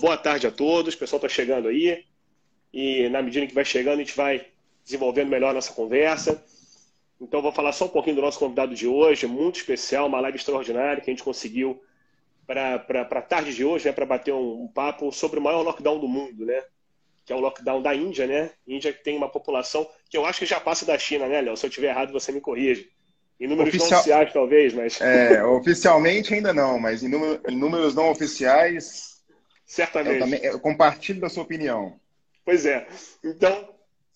Boa tarde a todos. O pessoal está chegando aí. E na medida que vai chegando, a gente vai desenvolvendo melhor a nossa conversa. Então, vou falar só um pouquinho do nosso convidado de hoje, muito especial, uma live extraordinária que a gente conseguiu para a tarde de hoje, né, para bater um, um, papo sobre o maior lockdown do mundo, né? Que é o lockdown da Índia, né? Índia que tem uma população que eu acho que já passa da China, né, Léo? Se eu estiver errado, você me corrige. Em números Oficial... não oficiais, talvez, mas. É, oficialmente ainda não, mas em, número... em números não oficiais. Certamente. Eu, também... eu compartilho da sua opinião. Pois é. Então,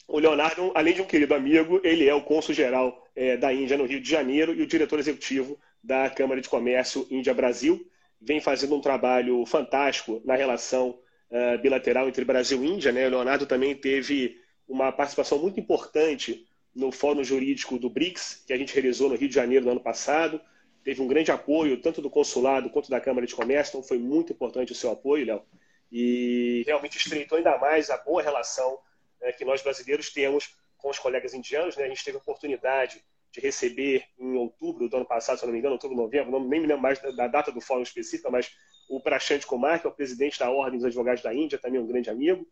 o Leonardo, além de um querido amigo, ele é o cônsul-geral é, da Índia no Rio de Janeiro e o diretor executivo da Câmara de Comércio Índia-Brasil. Vem fazendo um trabalho fantástico na relação uh, bilateral entre Brasil e Índia. Né? O Leonardo também teve uma participação muito importante no Fórum Jurídico do BRICS, que a gente realizou no Rio de Janeiro no ano passado. Teve um grande apoio, tanto do consulado quanto da Câmara de Comércio, então foi muito importante o seu apoio, Léo. E realmente estreitou ainda mais a boa relação né, que nós brasileiros temos com os colegas indianos. Né? A gente teve a oportunidade de receber em outubro do ano passado, se não me engano, outubro, novembro, não, nem me lembro mais da, da data do fórum específica, mas o Prashant Kumar, que é o presidente da Ordem dos Advogados da Índia, também um grande amigo.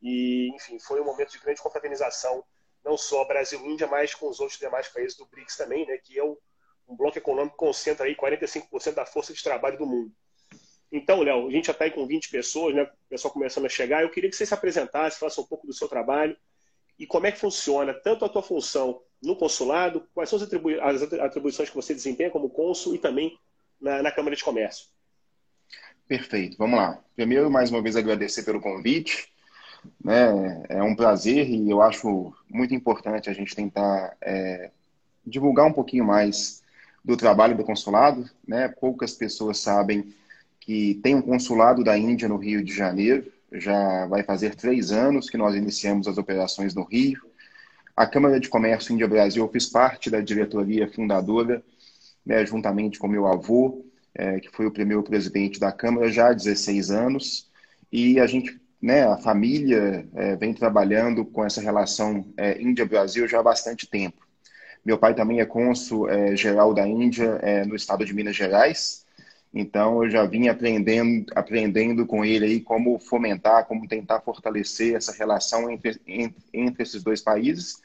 E, enfim, foi um momento de grande confraternização não só Brasil-Índia, mas com os outros demais países do BRICS também, né, que é um, um bloco econômico concentra aí 45% da força de trabalho do mundo. Então, Léo, a gente já está aí com 20 pessoas, né, o pessoal começando a chegar. Eu queria que você se apresentasse, falasse um pouco do seu trabalho e como é que funciona tanto a tua função no consulado, quais são as, atribui as atribuições que você desempenha como cônsul e também na, na Câmara de Comércio. Perfeito, vamos lá. Primeiro, mais uma vez, agradecer pelo convite. Né? É um prazer e eu acho muito importante a gente tentar é, divulgar um pouquinho mais do trabalho do consulado. Né? Poucas pessoas sabem que tem um consulado da Índia no Rio de Janeiro. Já vai fazer três anos que nós iniciamos as operações no Rio. A Câmara de Comércio Índia Brasil fiz parte da diretoria fundadora, né, juntamente com meu avô, é, que foi o primeiro presidente da Câmara já há 16 anos. E a gente né, a família é, vem trabalhando com essa relação é, Índia-Brasil já há bastante tempo. Meu pai também é cônsul é, geral da Índia é, no estado de Minas Gerais, então eu já vim aprendendo, aprendendo com ele aí como fomentar, como tentar fortalecer essa relação entre, entre, entre esses dois países,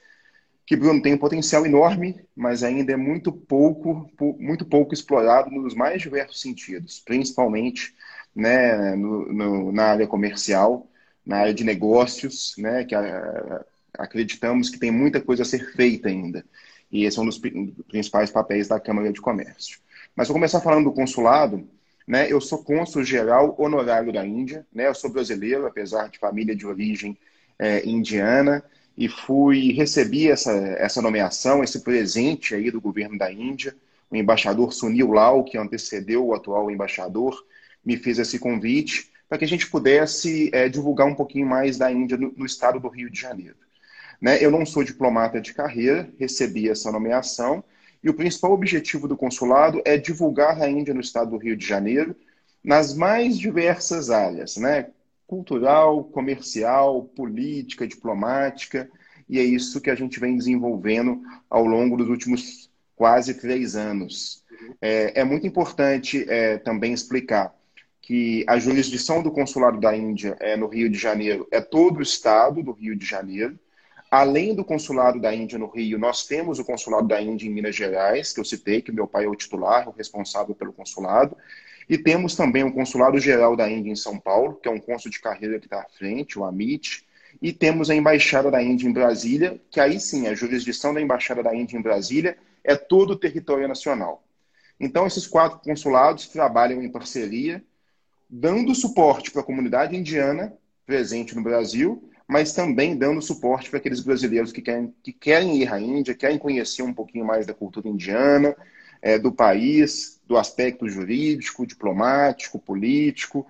que Bruno tem um potencial enorme, mas ainda é muito pouco, muito pouco explorado nos mais diversos sentidos, principalmente né, no, no, na área comercial, na área de negócios, né, que a, acreditamos que tem muita coisa a ser feita ainda. E esse é um dos principais papéis da Câmara de Comércio. Mas vou começar falando do consulado. Né, eu sou cônsul geral honorário da Índia. Né, eu sou brasileiro, apesar de família de origem é, indiana. E fui recebi essa, essa nomeação, esse presente aí do governo da Índia. O embaixador Sunil Lal, que antecedeu o atual embaixador, me fez esse convite para que a gente pudesse é, divulgar um pouquinho mais da Índia no, no estado do Rio de Janeiro. Né? Eu não sou diplomata de carreira, recebi essa nomeação, e o principal objetivo do consulado é divulgar a Índia no estado do Rio de Janeiro nas mais diversas áreas, né? cultural, comercial, política, diplomática, e é isso que a gente vem desenvolvendo ao longo dos últimos quase três anos. É, é muito importante é, também explicar que a jurisdição do consulado da Índia é no Rio de Janeiro é todo o estado do Rio de Janeiro. Além do consulado da Índia no Rio, nós temos o consulado da Índia em Minas Gerais, que eu citei, que meu pai é o titular, o responsável pelo consulado. E temos também o consulado geral da Índia em São Paulo, que é um consul de carreira que está à frente, o AMIT. E temos a embaixada da Índia em Brasília, que aí sim, a jurisdição da embaixada da Índia em Brasília é todo o território nacional. Então, esses quatro consulados trabalham em parceria dando suporte para a comunidade indiana presente no Brasil, mas também dando suporte para aqueles brasileiros que querem, que querem ir à Índia, querem conhecer um pouquinho mais da cultura indiana, é, do país, do aspecto jurídico, diplomático, político.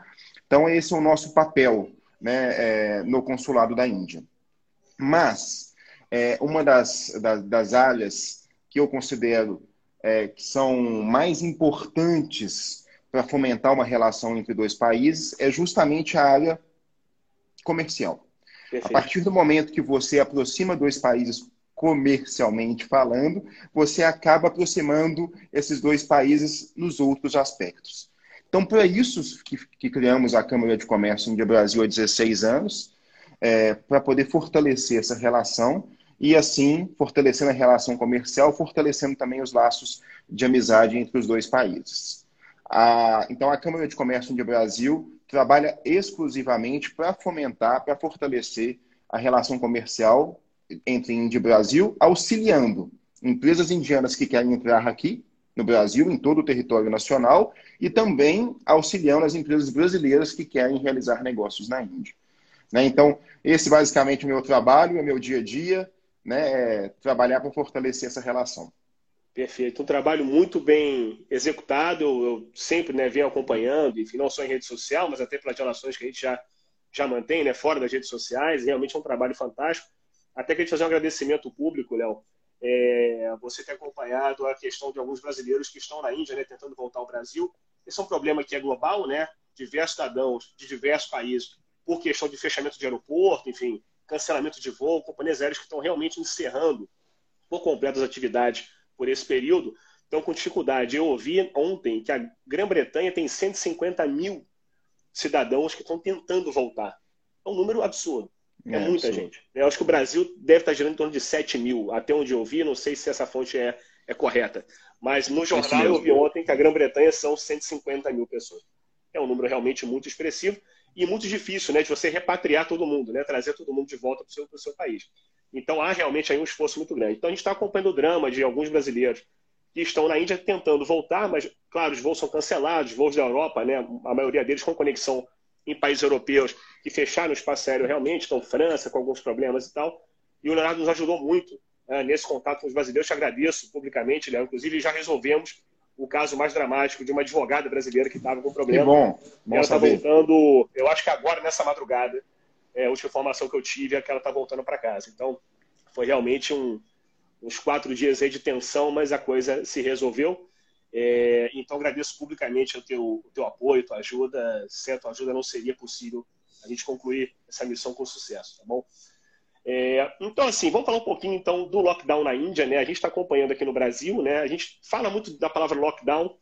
Então, esse é o nosso papel né, é, no consulado da Índia. Mas, é, uma das, das, das, áreas que eu considero é, que são mais importantes para fomentar uma relação entre dois países é justamente a área comercial. Perfeito. A partir do momento que você aproxima dois países comercialmente falando, você acaba aproximando esses dois países nos outros aspectos. Então, para isso que, que, criamos a Câmara de Comércio Índia Brasil há 16 anos, é, para poder fortalecer essa relação e, assim, fortalecendo a relação comercial, fortalecendo também os laços de amizade entre os dois países. A, então, a Câmara de Comércio Índia Brasil trabalha exclusivamente para fomentar, para fortalecer a relação comercial entre Índia e Brasil, auxiliando empresas indianas que querem entrar aqui no Brasil, em todo o território nacional, e também auxiliando as empresas brasileiras que querem realizar negócios na Índia. Né? Então, esse basicamente é o meu trabalho, é o meu dia a dia, né? É trabalhar para fortalecer essa relação. Perfeito. Um trabalho muito bem executado. Eu, eu sempre né, venho acompanhando, enfim, não só em rede social, mas até pelas relações que a gente já, já mantém né, fora das redes sociais. Realmente é um trabalho fantástico. Até que a gente fazer um agradecimento público, Léo, é, você ter acompanhado a questão de alguns brasileiros que estão na Índia, né, tentando voltar ao Brasil. Esse é um problema que é global, né? Diversos cidadãos de diversos países, por questão de fechamento de aeroporto, enfim, cancelamento de voo, companhias aéreas que estão realmente encerrando por completo as atividades por esse período, estão com dificuldade. Eu ouvi ontem que a Grã-Bretanha tem 150 mil cidadãos que estão tentando voltar. É um número absurdo. É, é muita absurdo. gente. Eu acho que o Brasil deve estar girando em torno de 7 mil, até onde eu vi, não sei se essa fonte é, é correta. Mas no jornal eu vi ontem que a Grã-Bretanha são 150 mil pessoas. É um número realmente muito expressivo e muito difícil né, de você repatriar todo mundo, né, trazer todo mundo de volta para o seu, seu país. Então há realmente aí um esforço muito grande. Então a gente está acompanhando o drama de alguns brasileiros que estão na Índia tentando voltar, mas, claro, os voos são cancelados, voos da Europa, né, a maioria deles com conexão em países europeus que fecharam o espaço aéreo realmente, estão França com alguns problemas e tal. E o Leonardo nos ajudou muito é, nesse contato com os brasileiros. Te agradeço publicamente, Léo. Inclusive, já resolvemos o caso mais dramático de uma advogada brasileira que estava com problema. Que bom. bom ela está voltando, eu acho que agora, nessa madrugada, é, a última informação que eu tive é que ela está voltando para casa. Então, foi realmente um, uns quatro dias aí de tensão, mas a coisa se resolveu. É, então, agradeço publicamente o teu, o teu apoio, tua ajuda. Sem a tua ajuda, não seria possível a gente concluir essa missão com sucesso, tá bom? É, então, assim, vamos falar um pouquinho então do lockdown na Índia, né? A gente está acompanhando aqui no Brasil, né? A gente fala muito da palavra lockdown,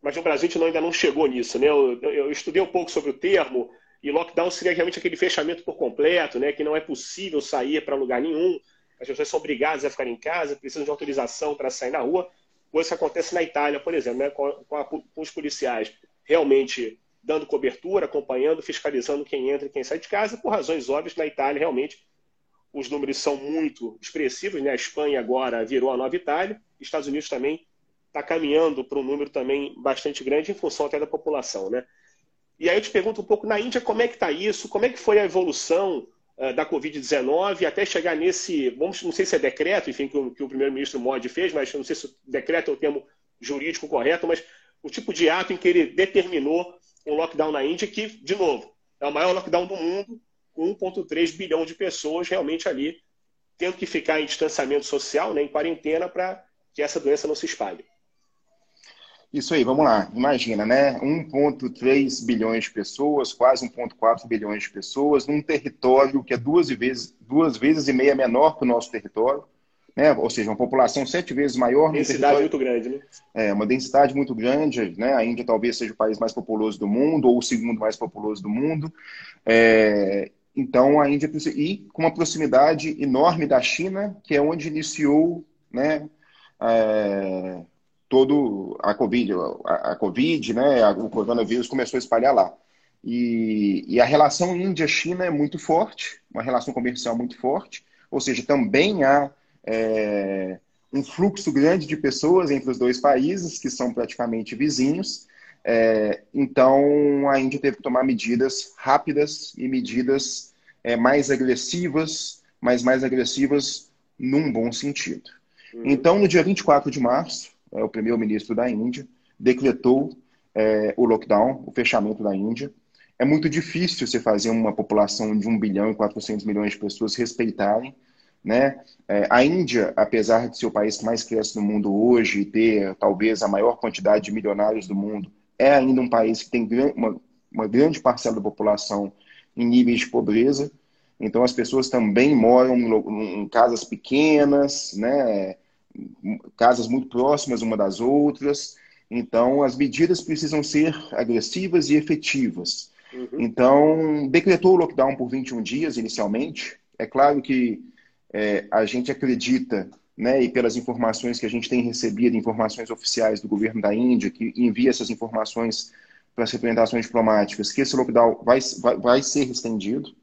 mas no Brasil a gente ainda não chegou nisso, né? Eu, eu, eu estudei um pouco sobre o termo e lockdown seria realmente aquele fechamento por completo, né? Que não é possível sair para lugar nenhum, as pessoas são obrigadas a ficar em casa, precisam de autorização para sair na rua, coisa que acontece na Itália, por exemplo, né? com, a, com os policiais realmente dando cobertura, acompanhando, fiscalizando quem entra e quem sai de casa, por razões óbvias, na Itália realmente os números são muito expressivos, né? A Espanha agora virou a nova Itália, Estados Unidos também está caminhando para um número também bastante grande em função até da população, né? E aí eu te pergunto um pouco na Índia como é que está isso, como é que foi a evolução uh, da Covid-19 até chegar nesse, vamos, não sei se é decreto, enfim, que o, o primeiro-ministro Modi fez, mas não sei se decreto é o termo jurídico correto, mas o tipo de ato em que ele determinou um lockdown na Índia que, de novo, é o maior lockdown do mundo, 1,3 bilhão de pessoas realmente ali tendo que ficar em distanciamento social, né, em quarentena, para que essa doença não se espalhe. Isso aí, vamos lá. Imagina, né? 1,3 bilhões de pessoas, quase 1,4 bilhões de pessoas, num território que é duas vezes, duas vezes e meia menor que o nosso território, né? Ou seja, uma população sete vezes maior. Densidade muito grande, né? É, uma densidade muito grande, né? A Índia talvez seja o país mais populoso do mundo, ou o segundo mais populoso do mundo. É, então, a Índia e com uma proximidade enorme da China, que é onde iniciou, né, é, todo a Covid, a, a Covid, né, o coronavírus começou a espalhar lá. E, e a relação Índia-China é muito forte, uma relação comercial muito forte, ou seja, também há é, um fluxo grande de pessoas entre os dois países, que são praticamente vizinhos, é, então, a Índia teve que tomar medidas rápidas e medidas é, mais agressivas, mas mais agressivas num bom sentido. Uhum. Então, no dia 24 de março, é, o primeiro-ministro da Índia decretou é, o lockdown, o fechamento da Índia. É muito difícil você fazer uma população de 1 bilhão e 400 milhões de pessoas respeitarem. Né? É, a Índia, apesar de ser o país que mais cresce no mundo hoje e ter talvez a maior quantidade de milionários do mundo, é ainda um país que tem uma, uma grande parcela da população em níveis de pobreza. Então, as pessoas também moram em, em casas pequenas, né? Casas muito próximas uma das outras. Então, as medidas precisam ser agressivas e efetivas. Uhum. Então, decretou o lockdown por 21 dias inicialmente. É claro que é, a gente acredita, né, e pelas informações que a gente tem recebido, informações oficiais do governo da Índia, que envia essas informações para as representações diplomáticas, que esse lockdown vai, vai, vai ser estendido.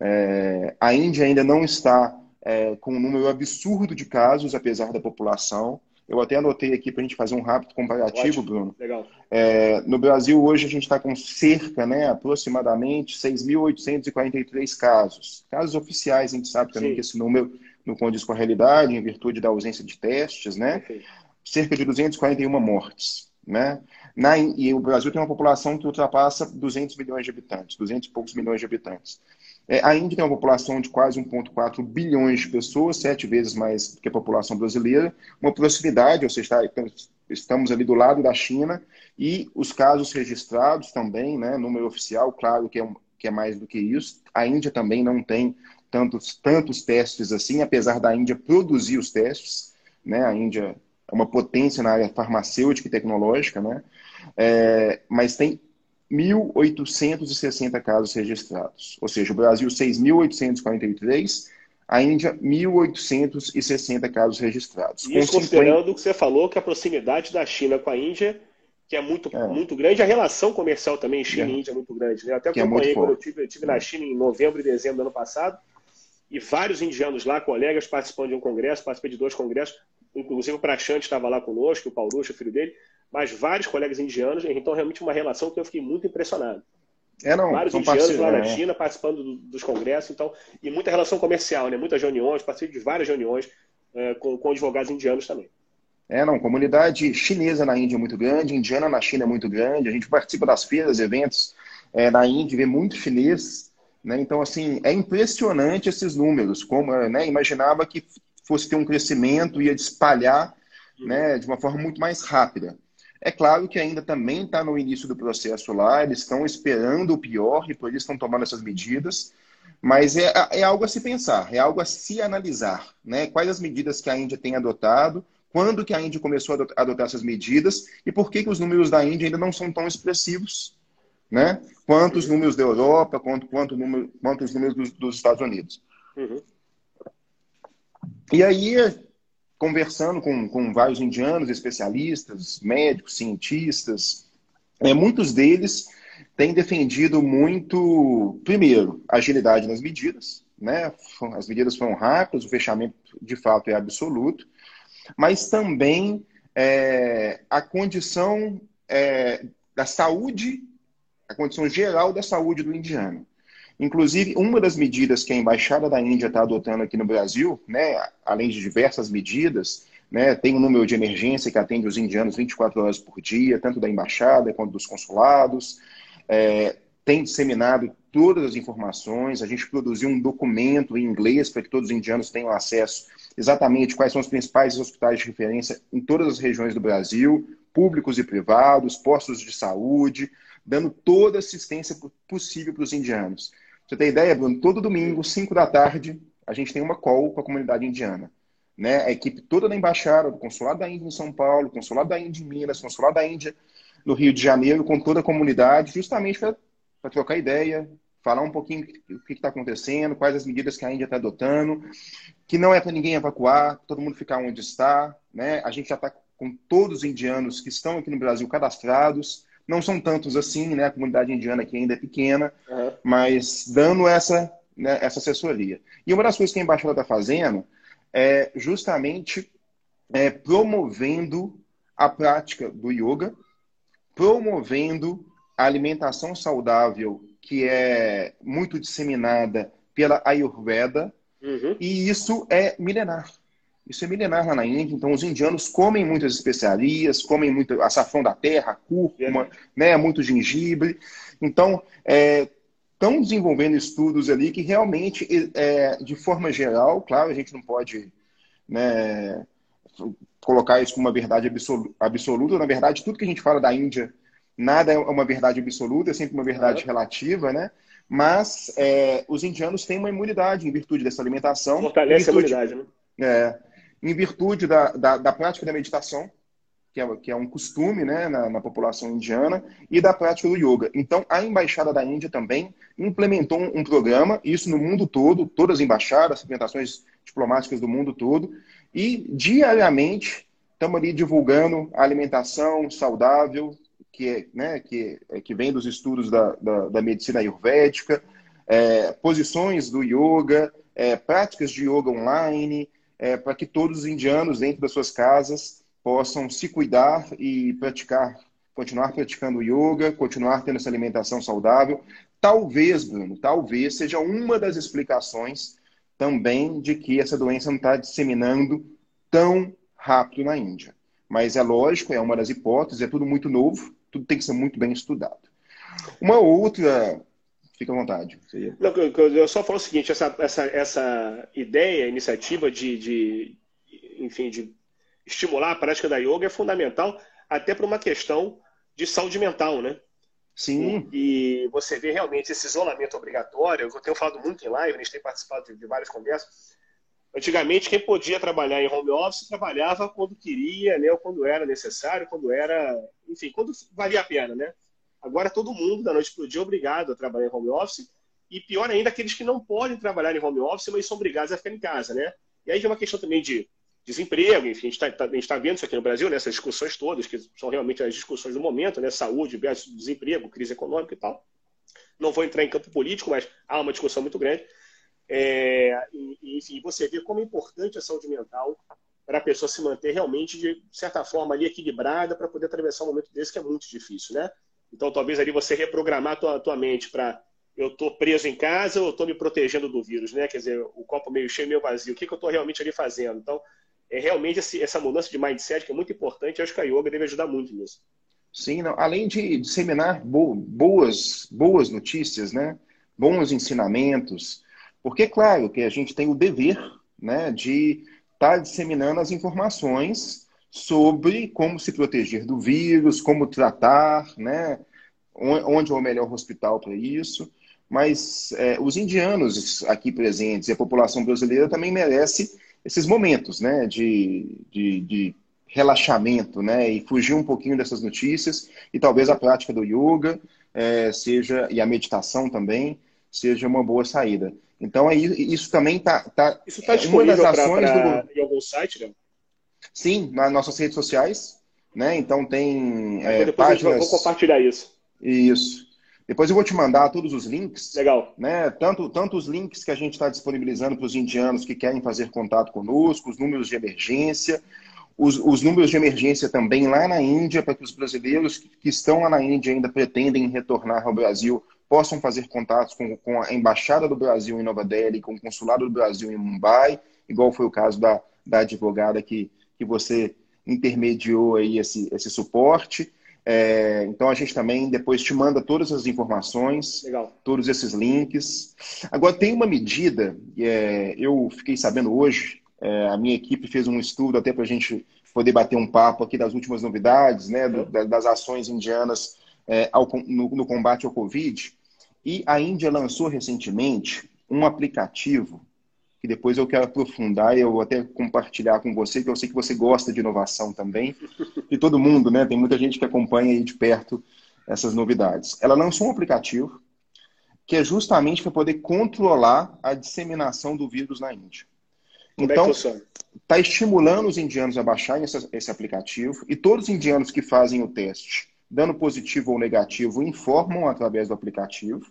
É, a Índia ainda não está é, com um número absurdo de casos, apesar da população. Eu até anotei aqui para a gente fazer um rápido comparativo, Ótimo. Bruno. Legal. É, no Brasil, hoje, a gente está com cerca, né, aproximadamente, 6.843 casos. Casos oficiais, a gente sabe também Sim. que esse número não condiz com a realidade, em virtude da ausência de testes, né? Cerca de 241 mortes, né? Na, e o Brasil tem uma população que ultrapassa 200 milhões de habitantes, 200 e poucos milhões de habitantes. É, a Índia tem uma população de quase 1,4 bilhões de pessoas, sete vezes mais que a população brasileira, uma proximidade, ou seja, estamos ali do lado da China, e os casos registrados também, né, número oficial, claro que é, que é mais do que isso. A Índia também não tem tantos, tantos testes assim, apesar da Índia produzir os testes, né, a Índia é uma potência na área farmacêutica e tecnológica, né, é, mas tem 1.860 casos registrados. Ou seja, o Brasil 6.843, a Índia 1.860 casos registrados. Isso considerando 50... o que você falou, que a proximidade da China com a Índia, que é muito, é. muito grande, a relação comercial também China é. e Índia é muito grande. Né? Até acompanhei é quando eu tive, eu tive na China em novembro e dezembro do ano passado, e vários indianos lá, colegas, participando de um congresso, participei de dois congressos, inclusive o Prachante estava lá conosco, o Paurucha, filho dele, mas vários colegas indianos, então realmente uma relação que eu fiquei muito impressionado. É, não, vários indianos lá na é. China participando do, dos congressos, então, e muita relação comercial, né? muitas reuniões, participei de várias reuniões é, com, com advogados indianos também. É, não, comunidade chinesa na Índia é muito grande, indiana na China é muito grande, a gente participa das feiras, eventos é, na Índia, vê muito chinês, né? Então, assim, é impressionante esses números, como, né, imaginava que fosse ter um crescimento, ia espalhar, né, de uma forma muito mais rápida. É claro que ainda também está no início do processo lá, eles estão esperando o pior e por isso estão tomando essas medidas, mas é, é algo a se pensar, é algo a se analisar. Né? Quais as medidas que a Índia tem adotado, quando que a Índia começou a adotar essas medidas e por que, que os números da Índia ainda não são tão expressivos né? quanto os números da Europa, quanto, quanto, número, quanto os números dos, dos Estados Unidos. Uhum. E aí, conversando com, com vários indianos, especialistas, médicos, cientistas, é, muitos deles têm defendido muito, primeiro, agilidade nas medidas, né? As medidas foram rápidas, o fechamento de fato é absoluto, mas também é, a condição é, da saúde, a condição geral da saúde do indiano. Inclusive, uma das medidas que a Embaixada da Índia está adotando aqui no Brasil, né, além de diversas medidas, né, tem um número de emergência que atende os indianos 24 horas por dia, tanto da Embaixada quanto dos consulados, é, tem disseminado todas as informações, a gente produziu um documento em inglês para que todos os indianos tenham acesso exatamente quais são os principais hospitais de referência em todas as regiões do Brasil, públicos e privados, postos de saúde, dando toda a assistência possível para os indianos você tem ideia, Bruno? Todo domingo, 5 da tarde, a gente tem uma call com a comunidade indiana. Né? A equipe toda da embaixada, do consulado da Índia em São Paulo, consulado da Índia em Minas, consulado da Índia no Rio de Janeiro, com toda a comunidade, justamente para trocar ideia, falar um pouquinho o que está acontecendo, quais as medidas que a Índia está adotando, que não é para ninguém evacuar, todo mundo ficar onde está. Né? A gente já está com todos os indianos que estão aqui no Brasil cadastrados, não são tantos assim, né? A comunidade indiana aqui ainda é pequena, uhum. mas dando essa, né, essa assessoria. E uma das coisas que a embaixada está fazendo é justamente é, promovendo a prática do yoga, promovendo a alimentação saudável, que é muito disseminada pela Ayurveda, uhum. e isso é milenar. Isso é milenar lá na Índia, então os indianos comem muitas especiarias, comem muito açafrão da terra, cúrcuma, né, muito gengibre. Então, estão é, desenvolvendo estudos ali que realmente, é, de forma geral, claro, a gente não pode né, colocar isso como uma verdade absoluta. Na verdade, tudo que a gente fala da Índia, nada é uma verdade absoluta, é sempre uma verdade relativa, né? Mas é, os indianos têm uma imunidade em virtude dessa alimentação. Fortalece virtude, a imunidade, né? É, em virtude da, da, da prática da meditação. que é, que é um costume né, na, na, população indiana, e da prática do yoga. Então, a Embaixada da Índia também implementou um, um programa, isso no mundo todo, todas as embaixadas, representações diplomáticas do mundo todo, e diariamente estamos ali divulgando a alimentação saudável, que, é, né, que, é, que vem dos estudos da, da, da medicina ayurvédica, é, posições do yoga, é, práticas de yoga online, é, para que todos os indianos, dentro das suas casas, possam se cuidar e praticar, continuar praticando yoga, continuar tendo essa alimentação saudável. Talvez, Bruno, talvez seja uma das explicações também de que essa doença não está disseminando tão rápido na Índia. Mas é lógico, é uma das hipóteses, é tudo muito novo, tudo tem que ser muito bem estudado. Uma outra. Fica à vontade. Não, eu só falo o seguinte: essa, essa, essa ideia, iniciativa de, de, enfim, de estimular a prática da yoga é fundamental até para uma questão de saúde mental, né? Sim. E, e, você vê realmente esse isolamento obrigatório, eu tenho falado muito em live, a gente tem participado de, de várias conversas. Antigamente, quem podia trabalhar em home office trabalhava quando queria, né, ou quando era necessário, quando era, enfim, quando valia a pena, né? Agora todo mundo, da noite para o dia, é obrigado a trabalhar em home office, e pior ainda, aqueles que não podem trabalhar em home office, mas são obrigados a ficar em casa, né? E aí é uma questão também de desemprego, enfim, a gente está tá, tá vendo isso aqui no Brasil, né, discussões todas, que são realmente as discussões do momento, né, saúde desemprego, crise econômica e tal. Não vou entrar em campo político, mas há uma discussão muito grande. É, enfim, você vê como é importante a saúde mental para a pessoa se manter realmente, de certa forma, ali equilibrada para poder atravessar um momento desse que é muito difícil, né? Então, talvez ali você reprogramar a tua, tua mente para eu estou preso em casa ou eu estou me protegendo do vírus, né? Quer dizer, o copo meio cheio, meio vazio. O que, que eu estou realmente ali fazendo? Então, é realmente esse, essa mudança de mindset que é muito importante. Eu acho que a yoga deve ajudar muito nisso. Sim, não. além de disseminar boas, boas notícias, né? bons ensinamentos, porque, claro, que a gente tem o dever né, de estar tá disseminando as informações sobre como se proteger do vírus, como tratar, né, onde é o melhor hospital para isso. Mas é, os indianos aqui presentes e a população brasileira também merece esses momentos né, de, de, de relaxamento, né, e fugir um pouquinho dessas notícias, e talvez a prática do yoga é, seja, e a meditação também, seja uma boa saída. Então, é, isso também está. Tá, isso está disponível é pra, pra, do... em algum site, não? Sim, nas nossas redes sociais. Né? Então, tem. É, depois páginas... eu vou compartilhar isso. Isso. Depois eu vou te mandar todos os links. Legal. Né? Tanto, tanto os links que a gente está disponibilizando para os indianos que querem fazer contato conosco, os números de emergência, os, os, números de emergência também lá na Índia, para que os brasileiros que estão lá na Índia ainda pretendem retornar ao Brasil possam fazer contatos com, com a Embaixada do Brasil em Nova Delhi, com o Consulado do Brasil em Mumbai, igual foi o caso da, da advogada que, que você intermediou aí esse, esse suporte. É, então a gente também depois te manda todas as informações, Legal. todos esses links. Agora tem uma medida, é, eu fiquei sabendo hoje, é, a minha equipe fez um estudo até para a gente poder bater um papo aqui das últimas novidades, né, do, uhum. das ações indianas é, ao, no, no combate ao Covid. E a Índia lançou recentemente um aplicativo que depois eu quero aprofundar e eu vou até compartilhar com você, que eu sei que você gosta de inovação também, e todo mundo, né? Tem muita gente que acompanha aí de perto essas novidades. Ela lançou um aplicativo que é justamente para poder controlar a disseminação do vírus na Índia. Como é então, está estimulando os indianos a baixarem esse, esse aplicativo e todos os indianos que fazem o teste, dando positivo ou negativo, informam através do aplicativo,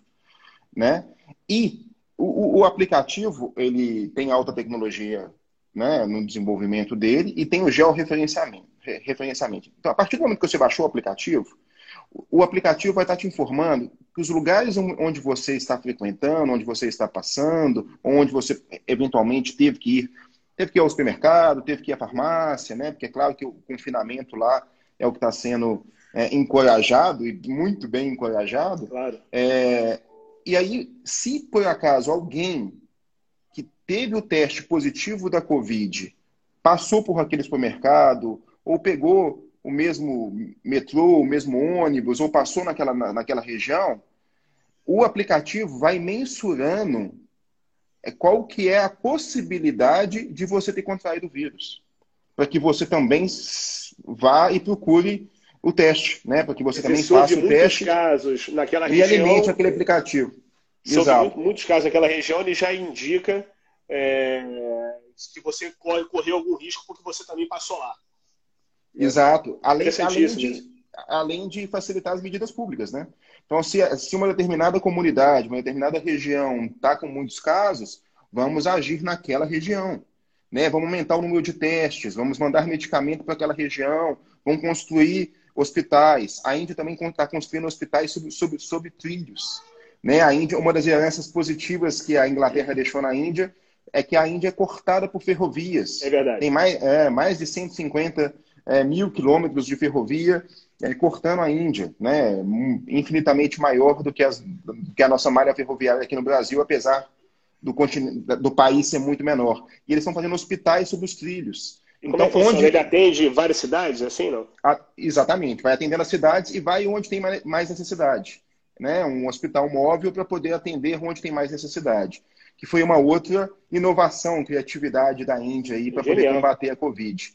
né? E o, o, aplicativo ele tem alta tecnologia né, no desenvolvimento dele e tem o georreferenciamento. Referenciamento. Então, a partir do momento que você baixou o aplicativo, o aplicativo vai estar te informando que os lugares onde você está frequentando, onde você está passando, onde você eventualmente teve que ir, teve que ir ao supermercado, teve que ir à farmácia, né? Porque é claro que o confinamento lá é o que está sendo é, encorajado e muito bem encorajado. Claro. É, e aí, se por acaso alguém que teve o teste positivo da Covid passou por aquele supermercado ou pegou o mesmo metrô, o mesmo ônibus ou passou naquela, naquela região, o aplicativo vai mensurando é, qual que é a possibilidade de você ter contraído o vírus. para que você também vá e procure o teste, né? Para que você também faça o teste. casos naquela e região, alimente aquele aplicativo. Exato. muitos casos naquela região, ele já indica é, que você corre, correu algum risco porque você também passou lá. Exato. Além, além, de, além de facilitar as medidas públicas, né? Então, se, se uma determinada comunidade, uma determinada região está com muitos casos, vamos agir naquela região. Né? Vamos aumentar o número de testes, vamos mandar medicamento para aquela região, vamos construir hospitais. A Índia também está construindo hospitais sob, sob, sob trilhos. Né? A Índia, uma das heranças positivas que a Inglaterra deixou na Índia é que a Índia é cortada por ferrovias. É verdade. Tem mais, é, mais de 150 é, mil quilômetros de ferrovia é, cortando a Índia, né? infinitamente maior do que, as, do que a nossa malha ferroviária aqui no Brasil, apesar do, do país ser muito menor. E eles estão fazendo hospitais sobre os trilhos. E então, como é onde ele atende várias cidades, assim, não? A, exatamente, vai atendendo as cidades e vai onde tem mais necessidade. Né? Um hospital móvel para poder atender onde tem mais necessidade. Que foi uma outra inovação, criatividade da Índia aí para poder combater a Covid.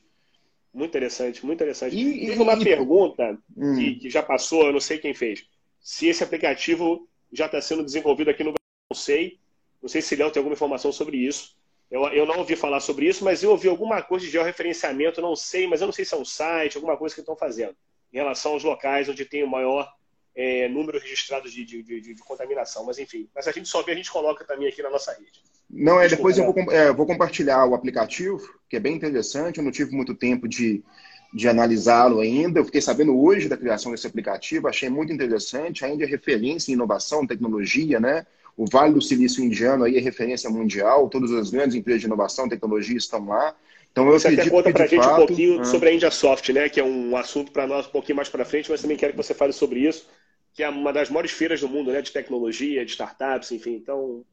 Muito interessante, muito interessante. E, Teve uma e, pergunta hum. que, que, já passou, eu não sei quem fez. Se esse aplicativo já está sendo desenvolvido aqui no Brasil, não sei. Não sei se Léo tem alguma informação sobre isso. Eu, eu não ouvi falar sobre isso, mas eu ouvi alguma coisa de georreferenciamento, não sei, mas eu não sei se é um site, alguma coisa que estão fazendo em relação aos locais onde tem o maior é, número registrado de, de, de, de, contaminação. Mas enfim, mas a gente só vê, a gente coloca também aqui na nossa rede. Não, é, depois eu vou, é, vou compartilhar o aplicativo, que é bem interessante. Eu não tive muito tempo de, de analisá-lo ainda. Eu fiquei sabendo hoje da criação desse aplicativo, achei muito interessante. Ainda é referência em inovação, tecnologia, né? O Vale do Silício Indiano aí é referência mundial, todas as grandes empresas de inovação, tecnologia estão lá. Então eu você até conta para a gente fato, um pouquinho ah. sobre a IndiaSoft, né? Que é um assunto para nós um pouquinho mais para frente, mas também quero que você fale sobre isso, que é uma das maiores feiras do mundo, né? De tecnologia, de startups, enfim. Então,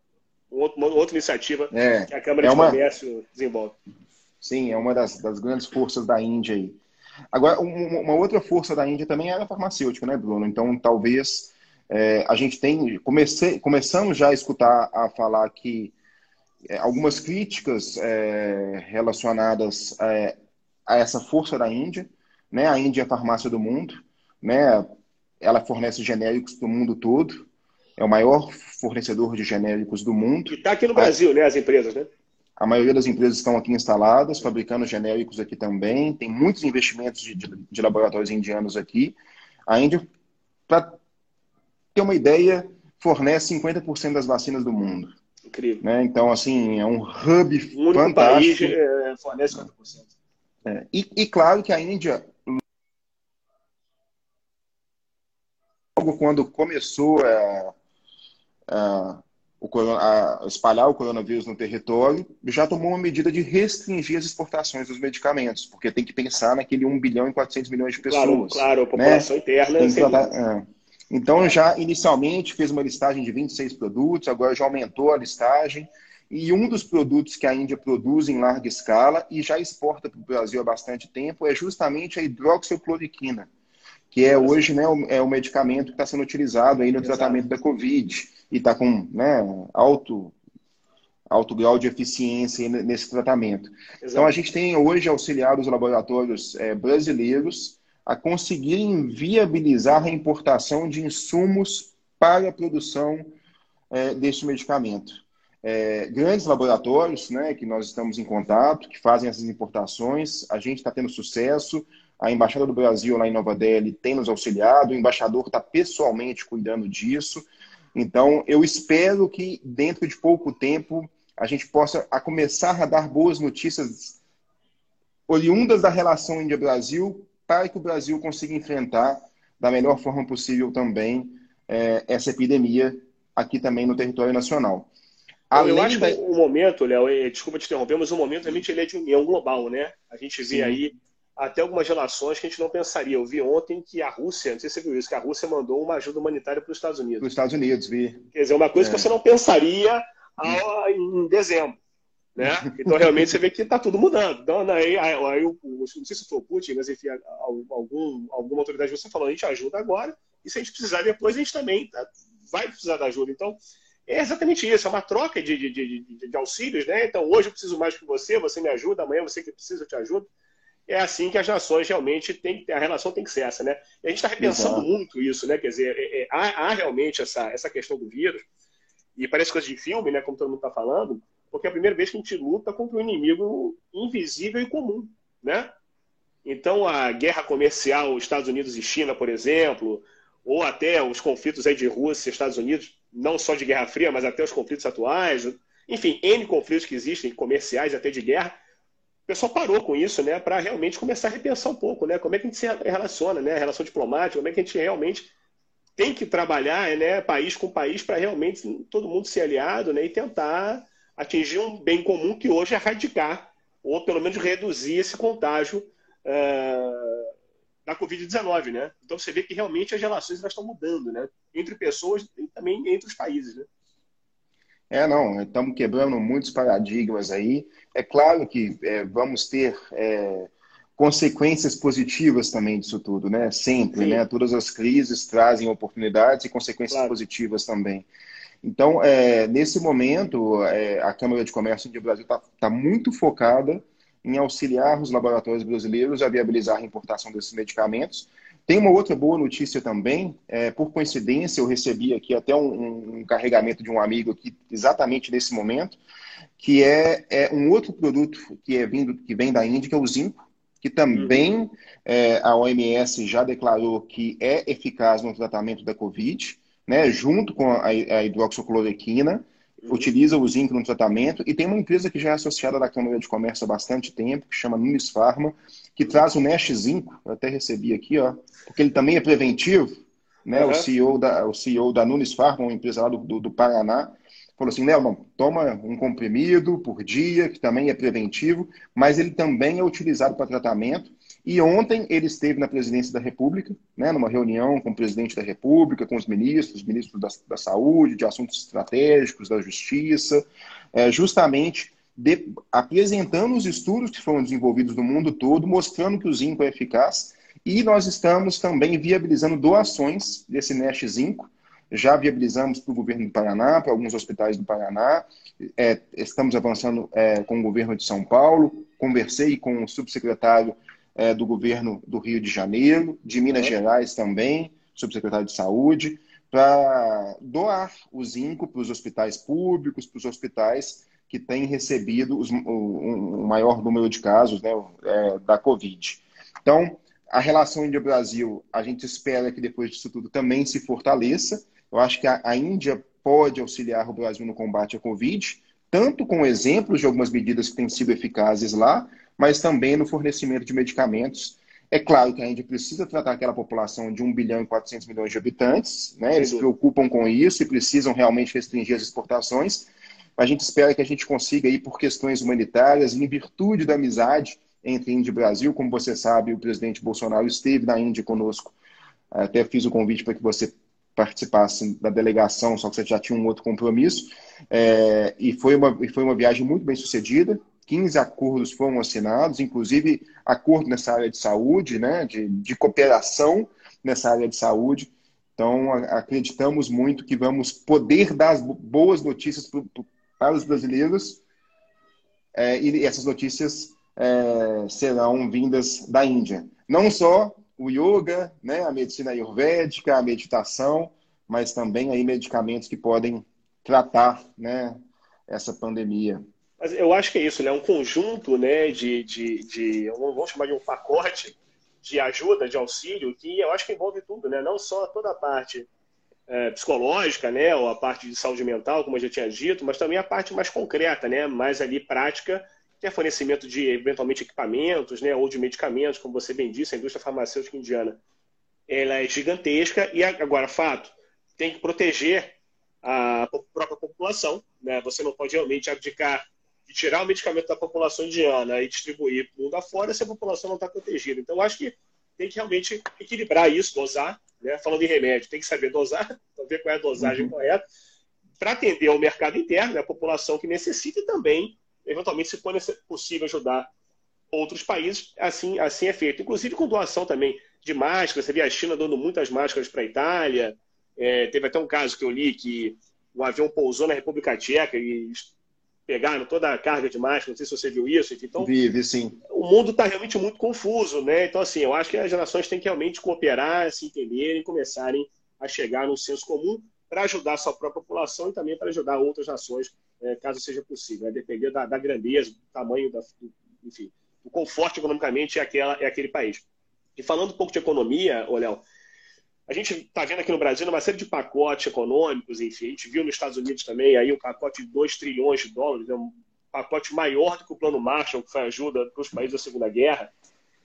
uma outra iniciativa é, que a Câmara é de uma... Comércio desenvolve. Sim, é uma das, das grandes forças da Índia aí. Agora, uma outra força da Índia também é a farmacêutica, né, Bruno? Então, talvez é, a gente tem. Comecei, começamos já a escutar a falar que é, algumas críticas é, relacionadas é, a essa força da Índia. Né? A Índia é a farmácia do mundo. Né? Ela fornece genéricos para o mundo todo é o maior fornecedor de genéricos do mundo. E está aqui no Brasil, a, né, as empresas, né? A maioria das empresas estão aqui instaladas, fabricando genéricos aqui também. Tem muitos investimentos de, de, de laboratórios indianos aqui. A Índia, para ter uma ideia, fornece 50% das vacinas do mundo. Incrível. Né? Então, assim, é um hub o único fantástico. país é, fornece 50%. É. E, e claro que a Índia logo quando começou é, o, a, espalhar o coronavírus no território, já tomou uma medida de restringir as exportações dos medicamentos, porque tem que pensar naquele 1 bilhão e 400 milhões de pessoas. Claro, claro a né? população né? interna. Tratar, é. Então, já inicialmente fez uma listagem de 26 produtos, agora já aumentou a listagem. E um dos produtos que a Índia produz em larga escala e já exporta para o Brasil há bastante tempo é justamente a hidroxicloroquina, que é hoje né, o, é o medicamento que está sendo utilizado aí no Exato. tratamento da Covid e está com né, alto, alto grau de eficiência nesse tratamento. Exato. Então, a gente tem hoje auxiliado os laboratórios é, brasileiros a conseguirem viabilizar a importação de insumos para a produção é, deste medicamento. É, grandes laboratórios né, que nós estamos em contato, que fazem essas importações, a gente está tendo sucesso. A Embaixada do Brasil lá em Nova Delhi tem nos auxiliado, o embaixador está pessoalmente cuidando disso. Então, eu espero que dentro de pouco tempo a gente possa a começar a dar boas notícias oriundas da relação Índia-Brasil para que o Brasil consiga enfrentar da melhor forma possível também é, essa epidemia aqui também no território nacional. Além eu acho da... que o momento, Léo, desculpa te interromper, mas o momento realmente ele é de união global, né? A gente vê Sim. aí até algumas relações que a gente não pensaria. Eu vi ontem que a Rússia, não sei se você viu isso, que a Rússia mandou uma ajuda humanitária para os Estados Unidos. Para os Estados Unidos, vi. Quer dizer, uma coisa é. que você não pensaria em dezembro. Né? Então, realmente, você vê que está tudo mudando. Então, aí, aí, aí, não sei se foi o Putin, mas enfim, algum, alguma autoridade você falou, a gente ajuda agora, e se a gente precisar depois, a gente também tá, vai precisar da ajuda. Então, é exatamente isso, é uma troca de, de, de, de, auxílios, né? Então, hoje eu preciso mais que você, você me ajuda, amanhã você que precisa, eu te ajudo. é assim que as nações realmente têm, a relação tem que ser essa, né? E a gente está repensando Exato. muito isso, né? Quer dizer, é, é, há, há, realmente essa, essa questão do vírus, e parece coisa de filme, né? Como todo mundo está falando, porque é a primeira vez que a gente luta contra um inimigo invisível e comum, né? Então, a guerra comercial Estados Unidos e China, por exemplo, ou até os conflitos aí de Rússia e Estados Unidos, não só de Guerra Fria, mas até os conflitos atuais, enfim, N conflitos que existem, comerciais até de guerra, o pessoal parou com isso, né, para realmente começar a repensar um pouco, né, como é que a gente se relaciona, né, relação diplomática, como é que a gente realmente tem que trabalhar, né, país com país, para realmente todo mundo ser aliado, né, e tentar atingir um bem comum que hoje é erradicar, ou pelo menos reduzir esse contágio uh, da Covid-19, né? Então você vê que realmente as relações elas estão mudando, né? Entre pessoas e também entre os países, né? É, não, estamos quebrando muitos paradigmas aí. É claro que é, vamos ter é, consequências positivas também disso tudo, né? Sempre, Sim. né? Todas as crises trazem oportunidades e consequências claro. positivas também. Então, é, nesse momento, é, a Câmara de Comércio do Brasil está tá muito focada em auxiliar os laboratórios brasileiros a viabilizar a importação desses medicamentos, tem uma outra boa notícia também. É, por coincidência, eu recebi aqui até um, um, carregamento de um amigo aqui exatamente nesse momento, que é, é, um outro produto que é vindo, que vem da Índia, que é o zinco, que também uhum. é, a OMS já declarou que é eficaz no tratamento da Covid, né, junto com a, a hidroxicloroquina utiliza o zinco no tratamento e tem uma empresa que já é associada da Câmara de Comércio há bastante tempo, que chama Nunes Pharma, que traz o Mesh Zinco, eu até recebi aqui, ó, porque ele também é preventivo, né? Uhum. O, CEO da, o CEO da Nunes Pharma, uma empresa lá do, do, do Paraná, falou assim, Nelman, toma um comprimido por dia, que também é preventivo, mas ele também é utilizado para tratamento. E ontem ele esteve na presidência da República, né, numa reunião com o presidente da República, com os ministros, ministros da, da Saúde, de Assuntos Estratégicos, da Justiça, é, justamente de, apresentando os estudos que foram desenvolvidos no mundo todo, mostrando que o zinco é eficaz e nós estamos também viabilizando doações desse Nest Zinco. Já viabilizamos para o governo do Paraná, para alguns hospitais do Paraná. É, estamos avançando é, com o governo de São Paulo. Conversei com o subsecretário é, do governo do Rio de Janeiro, de Minas Gerais também, subsecretário de Saúde, para doar o zinco para os hospitais públicos, para os hospitais que têm recebido os, o, um maior número de casos né, é, da Covid. Então, a relação Índia-Brasil, a gente espera que depois disso tudo também se fortaleça. Eu acho que a, a Índia pode auxiliar o Brasil no combate à Covid, tanto com exemplos de algumas medidas que têm sido eficazes lá, mas também no fornecimento de medicamentos. É claro que a Índia precisa tratar aquela população de 1 bilhão e 400 milhões de habitantes, né? eles se preocupam com isso e precisam realmente restringir as exportações. A gente espera que a gente consiga, aí, por questões humanitárias, em virtude da amizade, entre Índia e Brasil. Como você sabe, o presidente Bolsonaro esteve na Índia conosco. Até fiz o convite para que você participasse da delegação, só que você já tinha um outro compromisso. É, e, foi uma, e foi uma viagem muito bem sucedida. 15 acordos foram assinados, inclusive acordo nessa área de saúde, né, de, de cooperação nessa área de saúde. Então, acreditamos muito que vamos poder dar as boas notícias pro, pro, para os brasileiros é, e essas notícias é, serão vindas da Índia. Não só o yoga, né, a medicina ayurvédica, a meditação, mas também aí medicamentos que podem tratar né, essa pandemia. Mas eu acho que é isso, né? Um conjunto né, de, de, de, chamar de um pacote de ajuda, de auxílio, que eu acho que envolve tudo, né? Não só toda a parte é, psicológica, né? Ou a parte de saúde mental, como eu já tinha dito, mas também a parte mais concreta, né? Mais ali prática que é fornecimento de, eventualmente, equipamentos, né, ou de medicamentos, como você bem disse, a indústria farmacêutica indiana ela é gigantesca e agora, fato, tem que proteger a própria população, né? Você não pode realmente abdicar de tirar o medicamento da população indiana e distribuir para o mundo afora se a população não está protegida. Então, acho que tem que realmente equilibrar isso, dosar, né? Falando em remédio, tem que saber dosar, ver qual é a dosagem uhum. correta, para atender ao mercado interno, né? a população que necessita e também eventualmente, se for possível ajudar outros países, assim, assim é feito. Inclusive com doação também de máscaras. Você vê a China dando muitas máscaras para a Itália. É, teve até um caso que eu li que um avião pousou na República Tcheca e pegaram toda a carga de máscara, não sei se você viu isso. Então, Vive, sim. O mundo está realmente muito confuso, né? Então, assim, eu acho que as nações têm que realmente cooperar, se entenderem, começarem a chegar num senso comum para ajudar a sua própria população e também para ajudar outras nações, é, caso seja possível. Vai depender da, da grandeza, do tamanho, da, do, enfim, do conforto economicamente é, aquela, é aquele país. E falando um pouco de economia, Léo, a gente está vendo aqui no Brasil uma série de pacotes econômicos, enfim, a gente viu nos Estados Unidos também aí um pacote de 2 trilhões de dólares, é um pacote maior do que o Plano Marshall, que foi ajuda para os países da Segunda Guerra,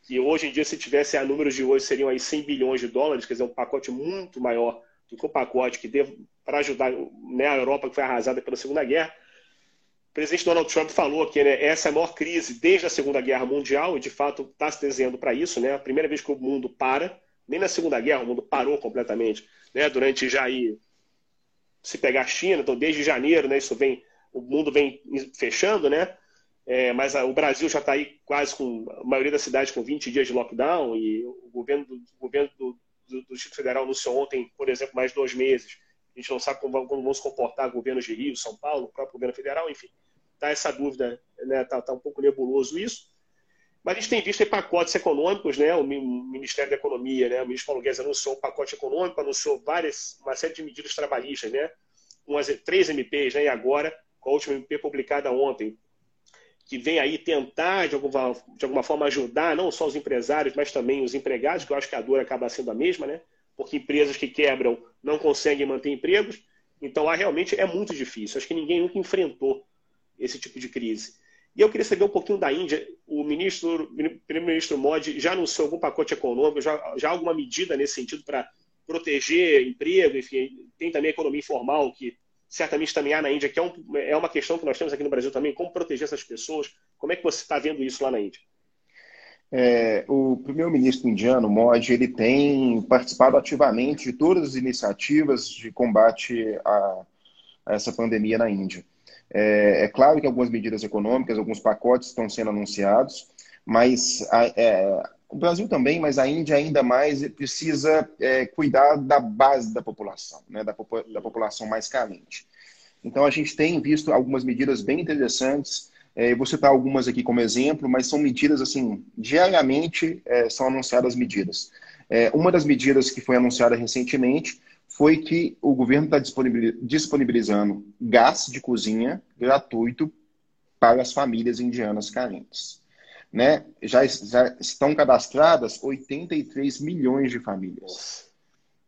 que hoje em dia, se tivesse a números de hoje, seriam aí 100 bilhões de dólares, quer dizer, um pacote muito maior do que o pacote que deu para ajudar né, a Europa, que foi arrasada pela Segunda Guerra. O presidente Donald Trump falou que né, essa é a maior crise desde a Segunda Guerra Mundial, e de fato está se desenhando para isso, né? A primeira vez que o mundo para, nem na Segunda Guerra o mundo parou completamente, né? Durante já aí, se pegar a China, então desde janeiro, né? Isso vem, o mundo vem fechando, né? É, mas a, o Brasil já está aí quase com a maioria das cidades com 20 dias de lockdown e o governo do, o governo do, do, do Distrito Federal anunciou ontem, por exemplo, mais dois meses. A gente não sabe como, como vão se comportar governos de Rio, São Paulo, o próprio governo federal, enfim. Está essa dúvida, está né? Tá, tá um pouco nebuloso isso. Mas a gente tem visto aí pacotes econômicos, né? O Ministério da Economia, né? O ministro Paulo Guedes anunciou um pacote econômico, anunciou várias, uma série de medidas trabalhistas, né? Umas, três MPs, né? E agora, com a última MP publicada ontem, que vem aí tentar, de alguma, de alguma forma, ajudar não só os empresários, mas também os empregados, que eu acho que a dor acaba sendo a mesma, né? Porque empresas que quebram não conseguem manter empregos. Então, lá realmente é muito difícil. Acho que ninguém nunca enfrentou esse tipo de crise. E eu queria saber um pouquinho da Índia. O ministro, primeiro-ministro Modi já anunciou algum pacote econômico, já, já alguma medida nesse sentido para proteger emprego, enfim, tem também a economia informal, que certamente também há na Índia, que é, um, é uma questão que nós temos aqui no Brasil também, como proteger essas pessoas. Como é que você está vendo isso lá na Índia? É, o primeiro-ministro indiano, Modi, ele tem participado ativamente de todas as iniciativas de combate a, a essa pandemia na Índia. É, é, claro que algumas medidas econômicas, alguns pacotes estão sendo anunciados, mas a, é, o Brasil também, mas a Índia ainda mais precisa é, cuidar da base da população, né, da, da, população mais carente. Então a gente tem visto algumas medidas bem interessantes. É, eu vou citar algumas aqui como exemplo, mas são medidas assim diariamente é, são anunciadas medidas. É, uma das medidas que foi anunciada recentemente foi que o governo está disponibilizando gás de cozinha gratuito para as famílias indianas carentes né, já, já estão cadastradas 83 milhões de famílias.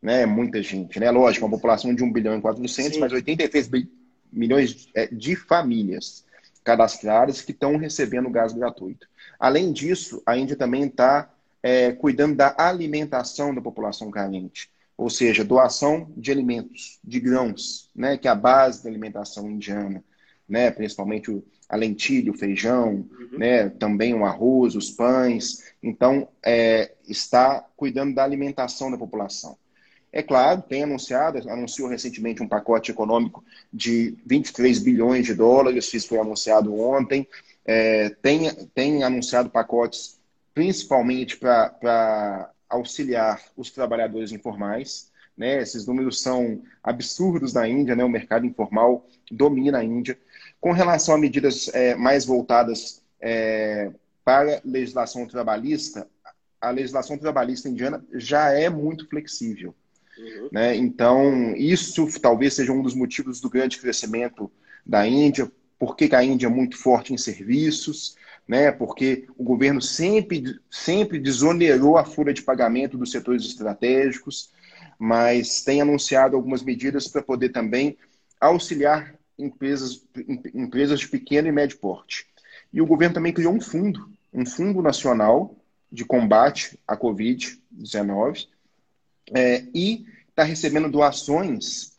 Né, é muita gente, né? Lógico, uma população de 1 bilhão e 400, Sim. mas 83 milhões é, de famílias cadastradas que estão recebendo gás gratuito. Além disso, a Índia também está é, cuidando da alimentação da população carente, ou seja, doação de alimentos, de grãos, né, que é a base da alimentação indiana, né, principalmente o, a lentilha, o feijão, uhum. né? também o arroz, os pães. Então, é, está cuidando da alimentação da população. É claro, tem anunciado, anunciou recentemente um pacote econômico de 23 bilhões de dólares, isso foi anunciado ontem. É, tem, tem anunciado pacotes principalmente para auxiliar os trabalhadores informais. Né? Esses números são absurdos na Índia, né? o mercado informal domina a Índia. Com relação a medidas é, mais voltadas é, para legislação trabalhista, a legislação trabalhista indiana já é muito flexível. Uhum. Né? Então, isso talvez seja um dos motivos do grande crescimento da Índia, porque a Índia é muito forte em serviços, né? porque o governo sempre, sempre desonerou a folha de pagamento dos setores estratégicos, mas tem anunciado algumas medidas para poder também auxiliar empresas, empresas de pequeno e médio porte. E o governo também criou um fundo, um fundo nacional de combate à Covid-19, é, e está recebendo doações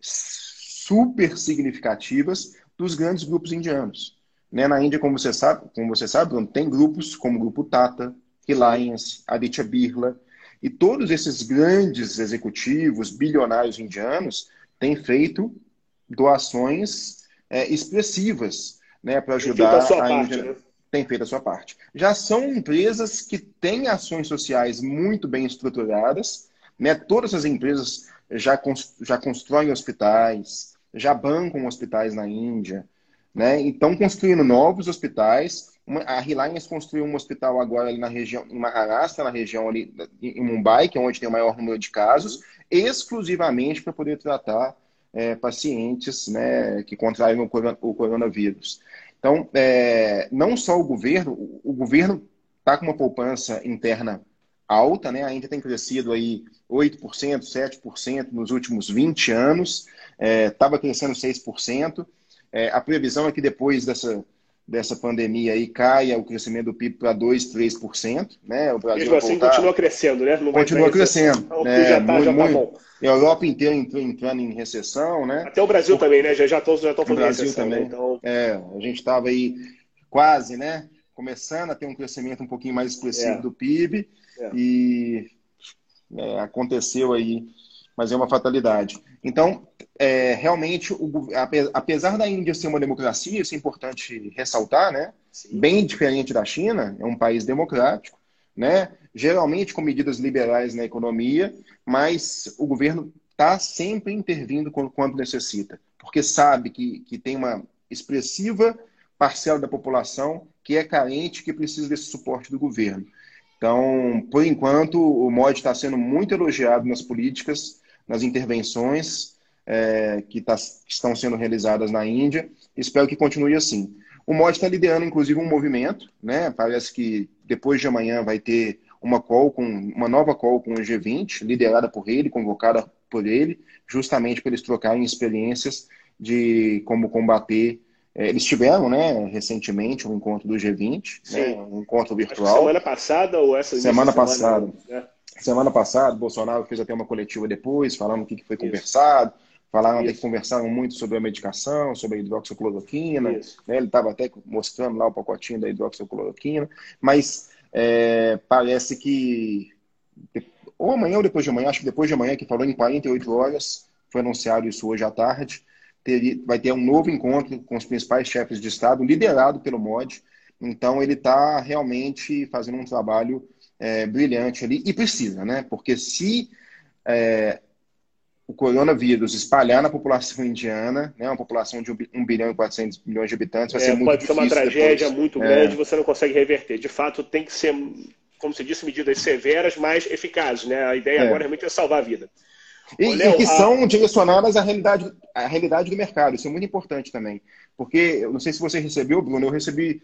super significativas dos grandes grupos indianos. Né? Na Índia, como você sabe, como você sabe, tem grupos como o Grupo Tata, Reliance, Aditya Birla, e todos esses grandes executivos, bilionários indianos, têm feito doações é, expressivas né, para ajudar a, a parte, né? Tem feito a sua parte. Já são empresas que têm ações sociais muito bem estruturadas. Né? Todas as empresas já, já constroem hospitais, já bancam hospitais na Índia. Né? Então, construindo novos hospitais. A Reliance construiu um hospital agora ali na região, em Maharashtra, na região ali em Mumbai, que é onde tem o maior número de casos, exclusivamente para poder tratar é, pacientes né, que contraem o coronavírus. Então, é, não só o governo, o governo está com uma poupança interna alta, né? A Índia tem crescido aí 8%, 7% nos últimos 20 anos, estava é, crescendo 6%. É, a previsão é que depois dessa, dessa pandemia aí caia o crescimento do PIB para 2%, 3%. Né? O Brasil Mesmo assim voltar... continua crescendo, né? Não continua crescendo. Então, né? já está tá bom. A Europa inteira entrou, entrando em recessão, né? Até o Brasil o... também, né? Já estão já estão fazendo o Brasil recessão, né? também. Então... É, a gente estava aí quase, né? Começando a ter um crescimento um pouquinho mais expressivo é. do PIB é. e é, aconteceu aí mas é uma fatalidade. Então, é, realmente, o, apesar da Índia ser uma democracia, isso é importante ressaltar, né? Sim. Bem diferente da China, é um país democrático, né? Geralmente com medidas liberais na economia, mas o governo está sempre intervindo quando, quando, necessita, porque sabe que, que tem uma expressiva parcela da população que é carente, que precisa desse suporte do governo. Então, por enquanto, o MOD está sendo muito elogiado nas políticas nas intervenções é, que, tá, que, estão sendo realizadas na Índia. Espero que continue assim. O MOD está liderando, inclusive, um movimento. Né? Parece que depois de amanhã vai ter uma call com uma nova call com o G20, liderada por ele, convocada por ele, justamente para eles trocarem experiências de como combater. É, eles tiveram, né, recentemente um encontro do G20, né, um encontro virtual. Semana passada ou essa semana, semana passada? Né? Semana passada, Bolsonaro fez até uma coletiva depois, falando o que foi conversado. Falaram até que conversaram muito sobre a medicação, sobre a hidroxicloroquina. Né? Ele estava até mostrando lá o pacotinho da hidroxicloroquina. Mas é, parece que ou amanhã ou depois de amanhã, acho que depois de amanhã, que falou em 48 horas, foi anunciado isso hoje à tarde, teria, vai ter um novo encontro com os principais chefes de Estado, liderado pelo MOD. Então, ele está realmente fazendo um trabalho é, brilhante ali, e precisa, né? Porque se é, o coronavírus espalhar na população indiana, né, uma população de 1 bilhão e 400 milhões de habitantes, vai é, ser muito Pode ser uma tragédia depois. muito é. grande, você não consegue reverter. De fato, tem que ser, como você disse, medidas severas, mas eficazes. Né? A ideia é. agora realmente é salvar a vida. E, Ô, e que a... são direcionadas à realidade, à realidade do mercado. Isso é muito importante também. Porque, eu não sei se você recebeu, Bruno, eu recebi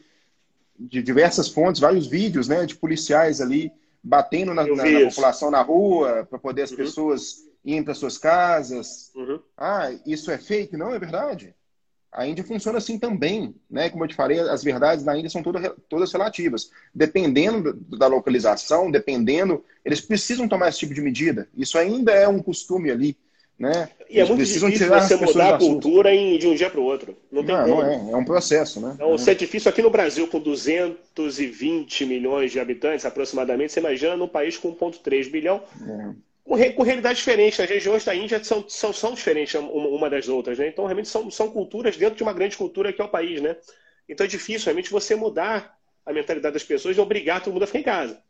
de diversas fontes, vários vídeos né, de policiais ali batendo na, na, na população na rua para poder as uhum. pessoas irem para suas casas. Uhum. Ah, isso é fake? Não, é verdade. A Índia funciona assim também, né? Como eu te falei, as verdades na Índia são todas, todas relativas. Dependendo da localização, dependendo, eles precisam tomar esse tipo de medida. Isso ainda é um costume ali. Né? E é muito difícil você mudar a cultura em, de um dia para o outro. Não, tem não, não é. É um processo, né? Então, se é difícil aqui no Brasil, com 220 milhões de habitantes aproximadamente, você imagina num país com 1,3 bilhão, é. com, com realidades diferentes. As regiões da Índia são, são, são diferentes uma das outras, né? Então, realmente, são, são culturas dentro de uma grande cultura que é o país, né? Então, é difícil realmente você mudar a mentalidade das pessoas e obrigar todo mundo a ficar em casa.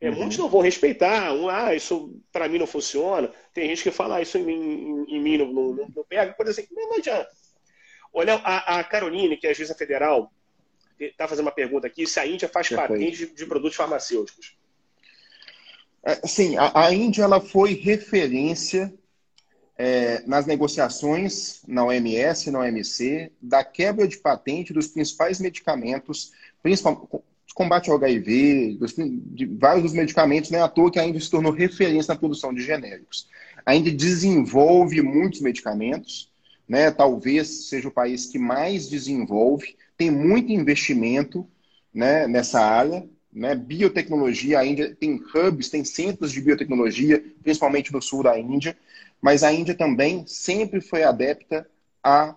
É, uhum. Muitos não vão respeitar. Um, ah, isso para mim não funciona. Tem gente que fala, ah, isso em, em, em mim não, não, não, pega. Por exemplo, não, não adianta. Olha, a, a Caroline, que é a juíza federal, está fazendo uma pergunta aqui: se a Índia faz patente de, de, produtos farmacêuticos. É, sim, a, a, Índia ela foi referência é, nas negociações na OMS na OMC da quebra de patente dos principais medicamentos, principalmente combate ao HIV, de vários dos medicamentos, não é à toa que a Índia se tornou referência na produção de genéricos. A Índia desenvolve muitos medicamentos, né? talvez seja o país que mais desenvolve, tem muito investimento né, nessa área. Né? Biotecnologia, a Índia tem hubs, tem centros de biotecnologia, principalmente no sul da Índia, mas a Índia também sempre foi adepta a,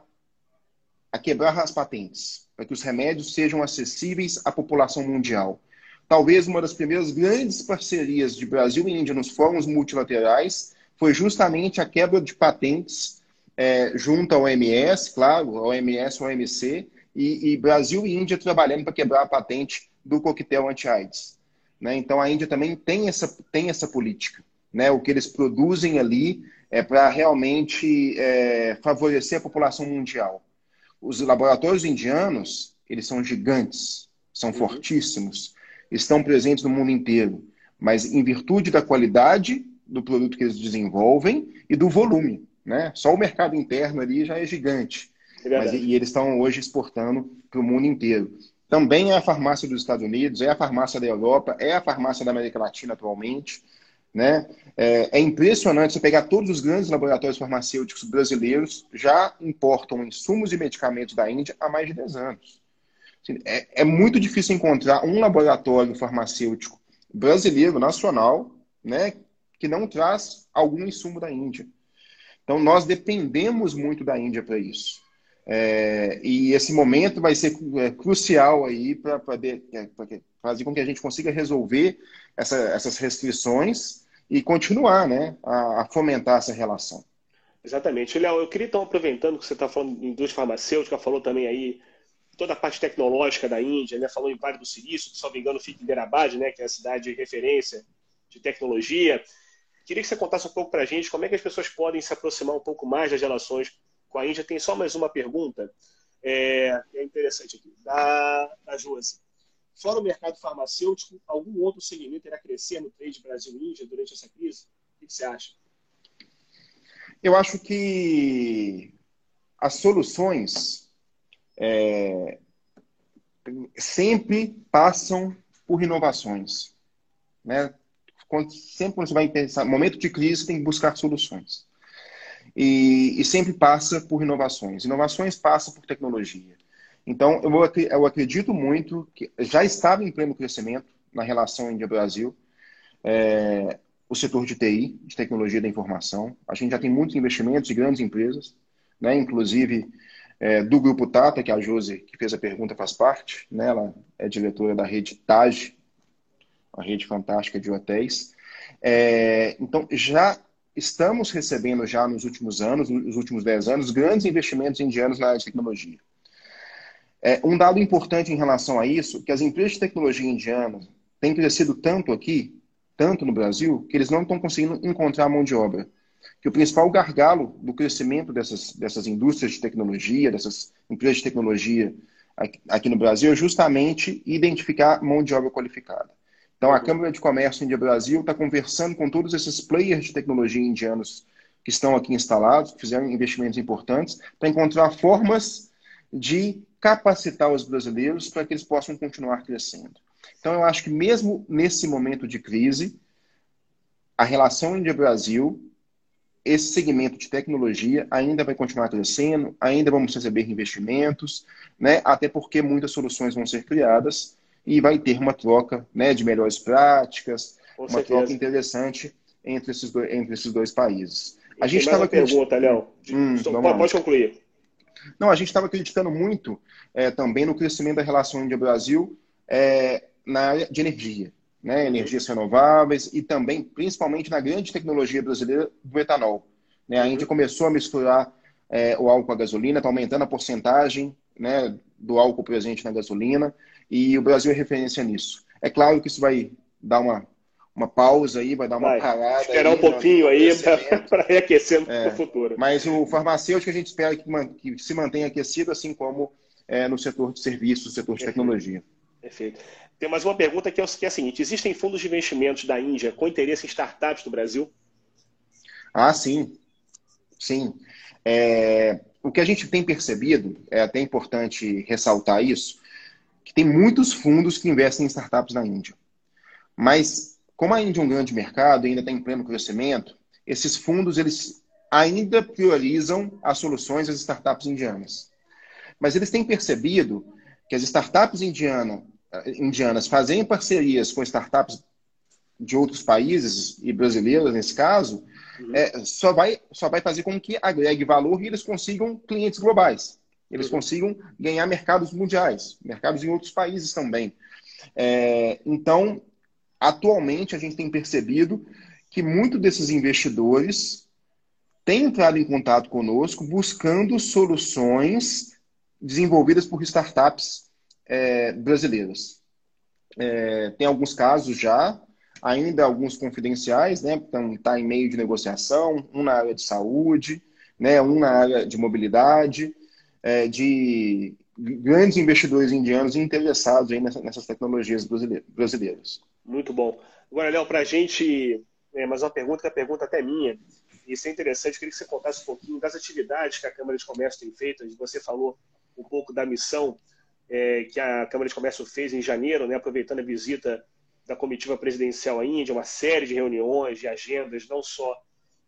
a quebrar as patentes para que os remédios sejam acessíveis à população mundial. Talvez uma das primeiras grandes parcerias de Brasil e Índia nos fóruns multilaterais foi justamente a quebra de patentes é, junto ao OMS, claro, ao OMS, ao OMC, e, e Brasil e Índia trabalhando para quebrar a patente do coquetel anti-AIDS. Né? Então a Índia também tem essa, tem essa política. Né? O que eles produzem ali é para realmente é, favorecer a população mundial. Os laboratórios indianos, eles são gigantes, são uhum. fortíssimos, estão presentes no mundo inteiro, mas em virtude da qualidade do produto que eles desenvolvem e do volume. Né? Só o mercado interno ali já é gigante. É mas, e eles estão hoje exportando para o mundo inteiro. Também é a farmácia dos Estados Unidos, é a farmácia da Europa, é a farmácia da América Latina atualmente. Né? É, é, impressionante você pegar todos os grandes laboratórios farmacêuticos brasileiros já importam insumos e medicamentos da Índia há mais de 10 anos. Assim, é, é muito difícil encontrar um laboratório farmacêutico brasileiro, nacional, né, que não traz algum insumo da Índia. Então, nós dependemos muito da Índia para isso. É, e esse momento vai ser é, crucial aí para é, fazer com que a gente consiga resolver essa, essas restrições e continuar né, a, a, fomentar essa relação. Exatamente. Léo, eu queria então, aproveitando que você está falando de indústria farmacêutica, falou também aí toda a parte tecnológica da Índia, né? falou em Vale do Silício, se não me engano, fica em Derabad, né? que é a cidade de referência de tecnologia. Queria que você contasse um pouco para a gente como é que as pessoas podem se aproximar um pouco mais das relações com a Índia. Tem só mais uma pergunta, é, é interessante aqui, da, da Josi. Fora o mercado farmacêutico, algum outro segmento irá crescer no trade Brasil-Índia durante essa crise? O que você acha? Eu acho que as soluções é, sempre passam por inovações. Né? Quando, sempre quando você vai pensar, momento de crise, tem que buscar soluções. E, e sempre passa por inovações. Inovações passam por tecnologia. Então, eu, eu acredito muito que já estava em pleno crescimento na relação Índia-Brasil. É, o setor de TI, de tecnologia da informação. A gente já tem muitos investimentos de grandes empresas, né? inclusive é, do Grupo Tata, que a Josi, que fez a pergunta, faz parte. Né? Ela é diretora da rede TAG, uma rede fantástica de hotéis. É, então, já estamos recebendo já nos últimos anos, nos últimos 10 anos, grandes investimentos indianos na área de tecnologia. É, um dado importante em relação a isso, que as empresas de tecnologia indianas têm crescido tanto aqui, tanto no Brasil, que eles não estão conseguindo encontrar mão de obra. Que o principal gargalo do crescimento dessas, dessas indústrias de tecnologia, dessas empresas de tecnologia aqui, aqui no Brasil, é justamente identificar mão de obra qualificada. Então, a Câmara de Comércio Índia Brasil está conversando com todos esses players de tecnologia indianos que estão aqui instalados, que fizeram investimentos importantes, para encontrar formas de capacitar os brasileiros para que eles possam continuar crescendo. Então, eu acho que mesmo nesse momento de crise, a relação Índia-Brasil, esse segmento de tecnologia ainda vai continuar crescendo, ainda vamos receber investimentos, né? até porque muitas soluções vão ser criadas e vai ter uma troca né, de melhores práticas, Com uma certeza. troca interessante entre esses dois, entre esses dois países. A gente estava pergunta, Léo. Hum, pode concluir. Não, a gente estava acreditando muito é, também no crescimento da relação Índia-Brasil é, na área de energia, né? energias renováveis e também, principalmente, na grande tecnologia brasileira do etanol. Né? A Índia começou a misturar é, o álcool com a gasolina, está aumentando a porcentagem né, do álcool presente na gasolina e o Brasil é referência nisso. É claro que isso vai dar uma, uma pausa aí, vai dar uma vai, parada. Esperar aí, um pouquinho aí para reaquecer no é, futuro. Mas o farmacêutico a gente espera que, que se mantenha aquecido, assim como é, no setor de serviços, no setor de Perfeito. tecnologia. Perfeito. Tem mais uma pergunta que é, que é a seguinte: existem fundos de investimentos da Índia com interesse em startups do Brasil? Ah, sim. Sim. É, o que a gente tem percebido, é até importante ressaltar isso, que tem muitos fundos que investem em startups na Índia. Mas, como a Índia é um grande mercado, ainda está em pleno crescimento, esses fundos eles ainda priorizam as soluções das startups indianas. Mas eles têm percebido que as startups indiana, indianas fazem parcerias com startups de outros países e brasileiras nesse caso, uhum. é, só, vai, só vai fazer com que agregue valor e eles consigam clientes globais. Eles uhum. consigam ganhar mercados mundiais, mercados em outros países também. É, então, atualmente, a gente tem percebido que muitos desses investidores têm entrado em contato conosco buscando soluções desenvolvidas por startups é, brasileiras. É, tem alguns casos já, ainda alguns confidenciais, né? Então, está em meio de negociação, um na área de saúde, né? um na área de mobilidade. é, de grandes investidores indianos interessados aí nessas tecnologias brasileiras. Muito bom. Agora, Léo, para a gente, é, mais uma pergunta, que é a pergunta até minha, e isso é interessante, queria que você contasse um pouquinho das atividades que a Câmara de Comércio tem feito. Você falou um pouco da missão é, que a Câmara de Comércio fez em janeiro, né, aproveitando a visita da comitiva presidencial à Índia, uma série de reuniões, de agendas, não só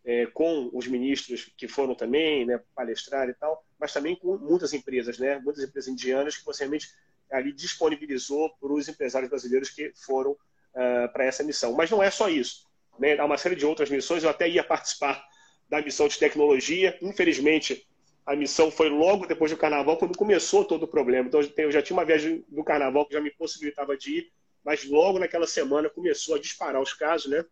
é, com os ministros que foram também né, palestrar e tal, mas também com muitas empresas, né, muitas empresas indianas que você realmente ali disponibilizou para os empresários brasileiros que foram uh, para essa missão. Mas não é só isso. Né? Há uma série de outras missões. Eu até ia participar da missão de tecnologia. Infelizmente, a missão foi logo depois do carnaval, quando começou todo o problema. Então, eu já tinha uma viagem do carnaval que já me possibilitava de ir, mas logo naquela semana começou a disparar os casos, né?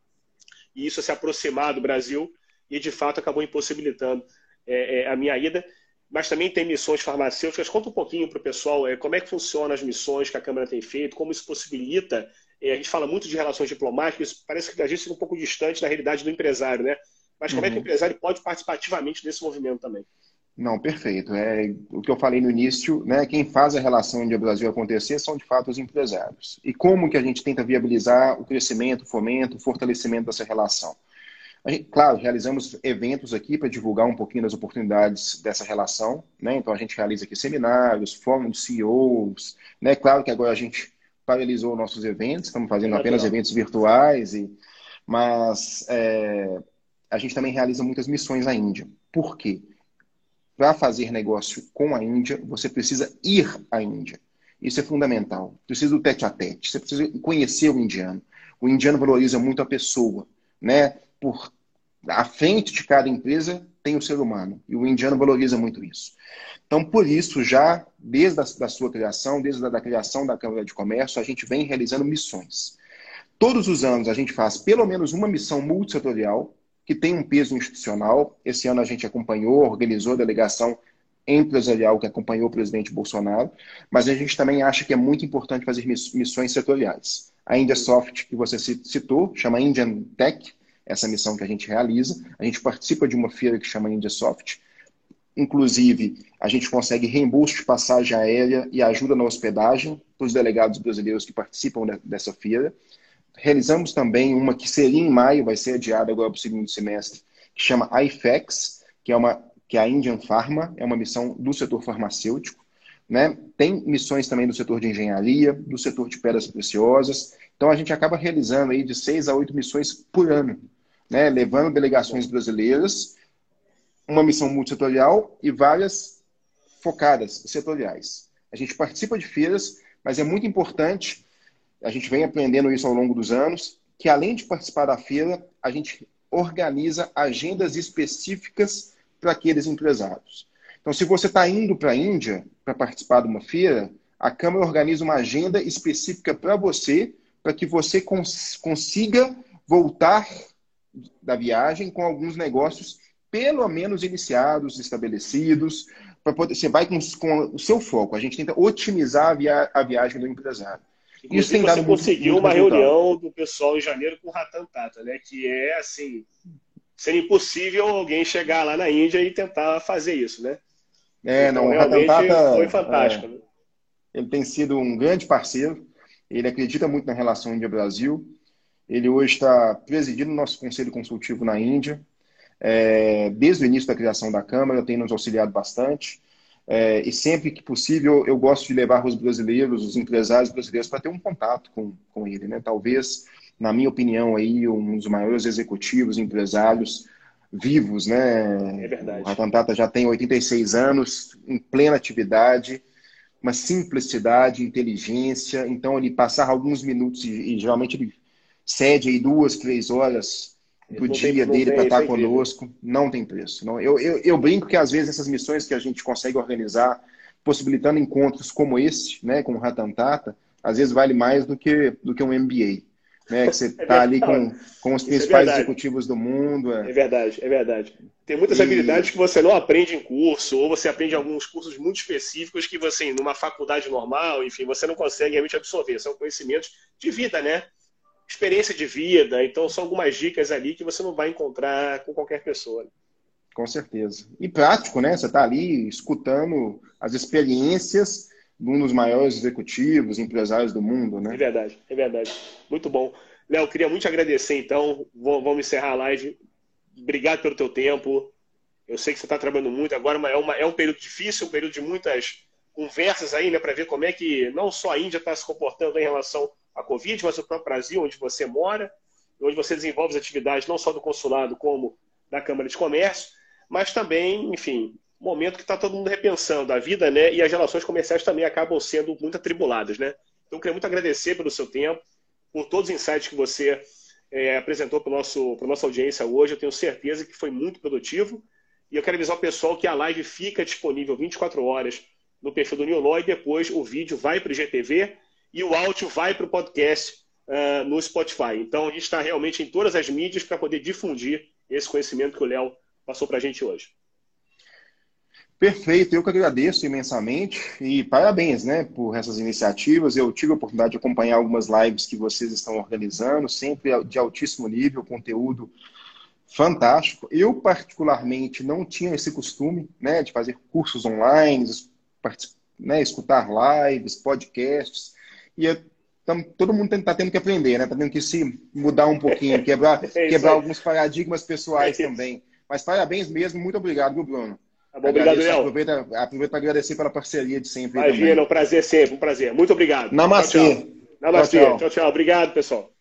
E isso se aproximar do Brasil e, de fato, acabou impossibilitando é, é, a minha ida. Mas também tem missões farmacêuticas. Conta um pouquinho para o pessoal é, como é que funcionam as missões que a Câmara tem feito, como isso possibilita. É, a gente fala muito de relações diplomáticas, parece que a gente fica um pouco distante da realidade do empresário, né? Mas como uhum. é que o uhum. empresário pode participar ativamente desse movimento também? Não, perfeito. É o que eu falei no início, né? Quem faz a relação Índia-Brasil acontecer são de fato os empresários. E como que a gente tenta viabilizar o crescimento, o fomento, o fortalecimento dessa relação? Gente, claro, realizamos eventos aqui para divulgar um pouquinho das oportunidades dessa relação, né? Então a gente realiza aqui seminários, fórum de CEOs, né? Claro que agora a gente paralisou nossos eventos, estamos fazendo é apenas eventos virtuais, e, mas é, a gente também realiza muitas missões à Índia. Por quê? para fazer negócio com a Índia, você precisa ir à Índia. Isso é fundamental. Precisa do tete a tete. Você precisa conhecer o indiano. O indiano valoriza muito a pessoa, né? Por à frente de cada empresa tem o ser humano e o indiano valoriza muito isso. Então, por isso, já desde a da sua criação, desde a da criação da Câmara de Comércio, a gente vem realizando missões. Todos os anos a gente faz pelo menos uma missão multissetorial que tem um peso institucional. Esse ano a gente acompanhou, organizou a delegação empresarial que acompanhou o presidente Bolsonaro, mas a gente também acha que é muito importante fazer missões setoriais. A India Soft, que você citou, chama Indian Tech, essa missão que a gente realiza. A gente participa de uma feira que chama India Soft. Inclusive, a gente consegue reembolso de passagem aérea e ajuda na hospedagem para os delegados brasileiros que participam dessa feira. Realizamos também uma que seria em maio, vai ser adiada agora para o segundo semestre, que chama IFEX, que é, uma, que é a Indian Pharma, é uma missão do setor farmacêutico. Né? Tem missões também do setor de engenharia, do setor de pedras preciosas. Então a gente acaba realizando aí de seis a oito missões por ano, né? levando delegações brasileiras, uma missão multissetorial e várias focadas setoriais. A gente participa de feiras, mas é muito importante a gente vem aprendendo isso ao longo dos anos, que além de participar da feira, a gente organiza agendas específicas para aqueles empresários. Então, se você está indo para a Índia para participar de uma feira, a Câmara organiza uma agenda específica para você, para que você cons consiga voltar da viagem com alguns negócios pelo menos iniciados, estabelecidos, para poder, você vai com, com, o seu foco. A gente tenta otimizar a, via, a viagem do empresário. Isso tem dado você conseguiu muito, uma reunião do pessoal em janeiro com o Ratan Tata, né? Que é assim, seria impossível alguém chegar lá na Índia e tentar fazer isso, né? É, então, não, realmente Tata, foi fantástico. É, né? Ele tem sido um grande parceiro, ele acredita muito na relação Índia-Brasil. Ele hoje está presidindo o nosso conselho consultivo na Índia. É, desde o início da criação da Câmara, tem nos auxiliado bastante. É, e sempre que possível, eu gosto de levar os brasileiros, os empresários brasileiros, para ter um contato com, com ele. Né? Talvez, na minha opinião, aí, um dos maiores executivos, empresários vivos. Né? É verdade. O Ratan Tata já tem 86 anos, em plena atividade, uma simplicidade, inteligência. Então, ele passar alguns minutos, e, e geralmente ele cede aí duas, três horas do dia tem, dele para estar conosco, não tem preço. Não, eu, eu, eu, brinco que às vezes essas missões que a gente consegue organizar, possibilitando encontros como esse, né, como o Ratan Tata, às vezes vale mais do que, do que um MBA. Né, que você está é ali com, com os é principais é executivos do mundo. É. é. verdade, é verdade. Tem muitas e... habilidades que você não aprende em curso, ou você aprende alguns cursos muito específicos que você, numa faculdade normal, enfim, você não consegue realmente absorver. São conhecimentos de vida, né? Experiência de vida. Então, são algumas dicas ali que você não vai encontrar com qualquer pessoa. Com certeza. E prático, né? Você está ali escutando as experiências de um dos maiores executivos, empresários do mundo, né? É verdade, é verdade. Muito bom. Léo, queria muito te agradecer, então. Vamos encerrar a live. Obrigado pelo teu tempo. Eu sei que você está trabalhando muito agora, mas é, uma, é um período difícil, um período de muitas conversas aí, né, para ver como é que não só a Índia está se comportando em relação à Covid, mas o próprio Brasil, onde você mora, onde você desenvolve as atividades não só do consulado, como da Câmara de Comércio, mas também, enfim, momento que está todo mundo repensando a vida, né? E as relações comerciais também acabam sendo muito atribuladas, né? Então, eu queria muito agradecer pelo seu tempo, por todos os insights que você é, apresentou para a nossa audiência hoje. Eu tenho certeza que foi muito produtivo. E eu quero avisar o pessoal que a live fica disponível 24 horas no perfil do New Law e depois o vídeo vai para o GTV e o áudio vai para o podcast uh, no Spotify. Então, a gente está realmente em todas as mídias para poder difundir esse conhecimento que o Léo passou para a gente hoje. Perfeito, eu que agradeço imensamente e parabéns né, por essas iniciativas. Eu tive a oportunidade de acompanhar algumas lives que vocês estão organizando, sempre de altíssimo nível, conteúdo fantástico. Eu, particularmente, não tinha esse costume né, de fazer cursos online, né, escutar lives, podcasts, e eu, tam, todo mundo está tendo que aprender, né? Está tendo que se mudar um pouquinho, quebrar, é quebrar alguns paradigmas pessoais é também. Mas parabéns mesmo, muito obrigado, viu, Bruno? Tá bom, obrigado, Léo. Aproveita, aproveita para agradecer pela parceria de sempre. Imagina, um prazer sempre, um prazer. Muito obrigado. Namastê. Tchau, tchau. Namastê. Tchau, tchau. tchau, tchau. Obrigado, pessoal.